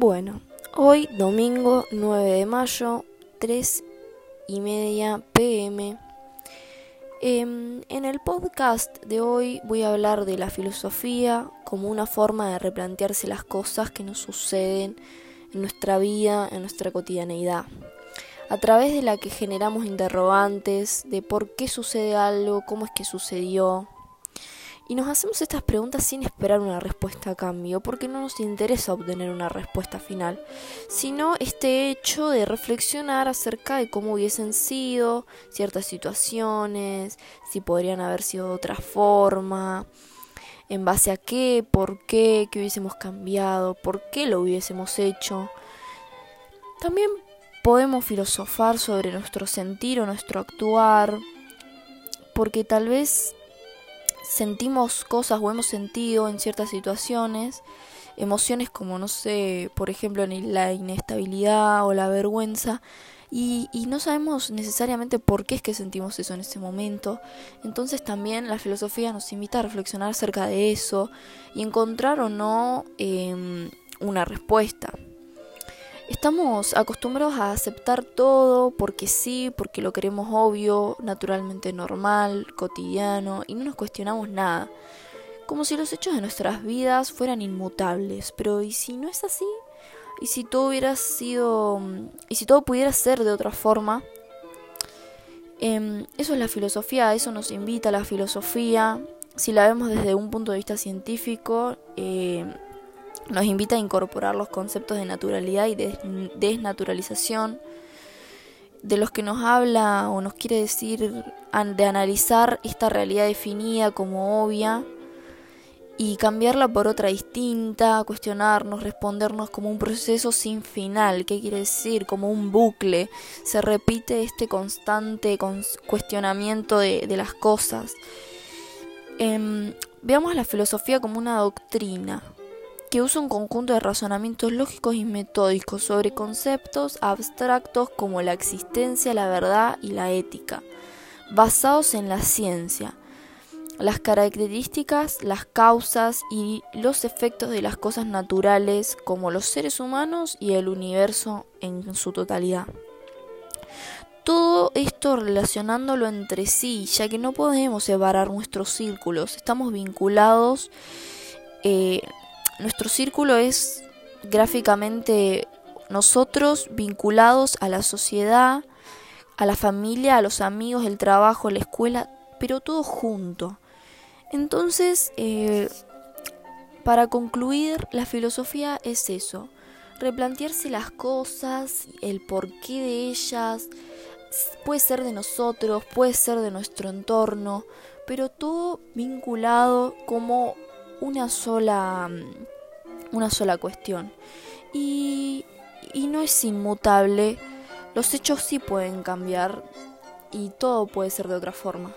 Bueno, hoy domingo 9 de mayo, 3 y media pm. Em, en el podcast de hoy voy a hablar de la filosofía como una forma de replantearse las cosas que nos suceden en nuestra vida, en nuestra cotidianeidad, a través de la que generamos interrogantes de por qué sucede algo, cómo es que sucedió, y nos hacemos estas preguntas sin esperar una respuesta a cambio, porque no nos interesa obtener una respuesta final, sino este hecho de reflexionar acerca de cómo hubiesen sido ciertas situaciones, si podrían haber sido de otra forma, en base a qué, por qué, qué hubiésemos cambiado, por qué lo hubiésemos hecho. También podemos filosofar sobre nuestro sentir o nuestro actuar, porque tal vez sentimos cosas o hemos sentido en ciertas situaciones, emociones como, no sé, por ejemplo, la inestabilidad o la vergüenza, y, y, no sabemos necesariamente por qué es que sentimos eso en ese momento. Entonces también la filosofía nos invita a reflexionar acerca de eso y encontrar o no eh, una respuesta. Estamos acostumbrados a aceptar todo porque sí, porque lo queremos obvio, naturalmente normal, cotidiano, y no nos cuestionamos nada. Como si los hechos de nuestras vidas fueran inmutables. Pero ¿y si no es así? ¿Y si todo hubiera sido... y si todo pudiera ser de otra forma? Eh, eso es la filosofía, eso nos invita a la filosofía. Si la vemos desde un punto de vista científico, eh, nos invita a incorporar los conceptos de naturalidad y de desnaturalización, de los que nos habla o nos quiere decir de analizar esta realidad definida como obvia y cambiarla por otra distinta, cuestionarnos, respondernos como un proceso sin final, ¿qué quiere decir? Como un bucle, se repite este constante cuestionamiento de, las cosas. Eh, veamos la filosofía como una doctrina, que usa un conjunto de razonamientos lógicos y metódicos sobre conceptos abstractos como la existencia, la verdad y la ética, basados en la ciencia, las características, las causas y los efectos de las cosas naturales como los seres humanos y el universo en su totalidad. Todo esto relacionándolo entre sí, ya que no podemos separar nuestros círculos, estamos vinculados eh, nuestro círculo es gráficamente nosotros vinculados a la sociedad, a la familia, a los amigos, el trabajo, la escuela, pero todo junto. Entonces, eh, para concluir, la filosofía es eso, replantearse las cosas, el porqué de ellas, puede ser de nosotros, puede ser de nuestro entorno, pero todo vinculado como una sola, una sola cuestión. Y, y no es inmutable, los hechos sí pueden cambiar y todo puede ser de otra forma.